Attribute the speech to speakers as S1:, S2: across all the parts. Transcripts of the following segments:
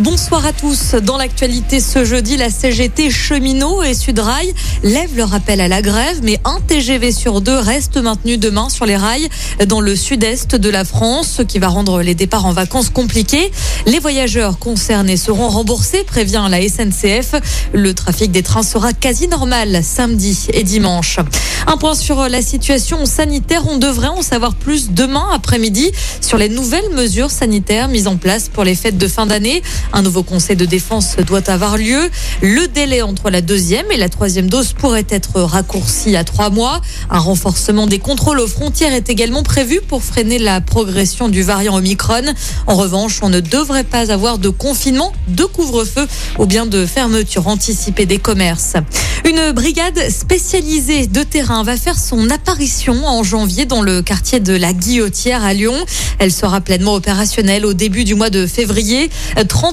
S1: Bonsoir à tous. Dans l'actualité ce jeudi, la CGT Cheminot et Sudrail lèvent leur appel à la grève, mais un TGV sur deux reste maintenu demain sur les rails dans le sud-est de la France, ce qui va rendre les départs en vacances compliqués. Les voyageurs concernés seront remboursés, prévient la SNCF. Le trafic des trains sera quasi normal samedi et dimanche. Un point sur la situation sanitaire. On devrait en savoir plus demain après-midi sur les nouvelles mesures sanitaires mises en place pour les fêtes de fin d'année. Un nouveau conseil de défense doit avoir lieu. Le délai entre la deuxième et la troisième dose pourrait être raccourci à trois mois. Un renforcement des contrôles aux frontières est également prévu pour freiner la progression du variant Omicron. En revanche, on ne devrait pas avoir de confinement, de couvre-feu ou bien de fermeture anticipée des commerces. Une brigade spécialisée de terrain va faire son apparition en janvier dans le quartier de la Guillotière à Lyon. Elle sera pleinement opérationnelle au début du mois de février.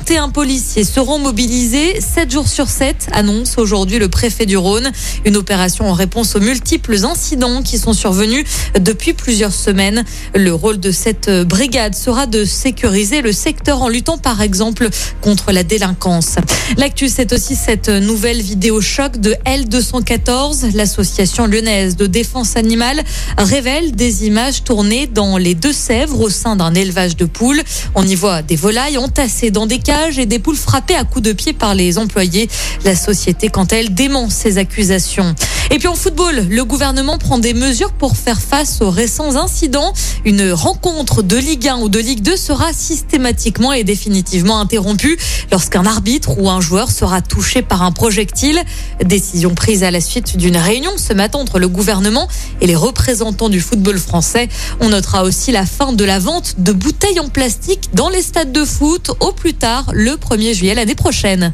S1: 31 policiers seront mobilisés 7 jours sur 7, annonce aujourd'hui le préfet du Rhône. Une opération en réponse aux multiples incidents qui sont survenus depuis plusieurs semaines. Le rôle de cette brigade sera de sécuriser le secteur en luttant par exemple contre la délinquance. L'actu, c'est aussi cette nouvelle vidéo choc de L214, l'association lyonnaise de défense animale, révèle des images tournées dans les Deux-Sèvres au sein d'un élevage de poules. On y voit des volailles entassées dans des cages et des poules frappées à coups de pied par les employés. La société, quant à elle, dément ces accusations. Et puis en football, le gouvernement prend des mesures pour faire face aux récents incidents. Une rencontre de Ligue 1 ou de Ligue 2 sera systématiquement et définitivement interrompue lorsqu'un arbitre ou un joueur sera touché par un projectile. Décision prise à la suite d'une réunion ce matin entre le gouvernement et les représentants du football français. On notera aussi la fin de la vente de bouteilles en plastique dans les stades de foot au plus tard le 1er juillet l'année prochaine.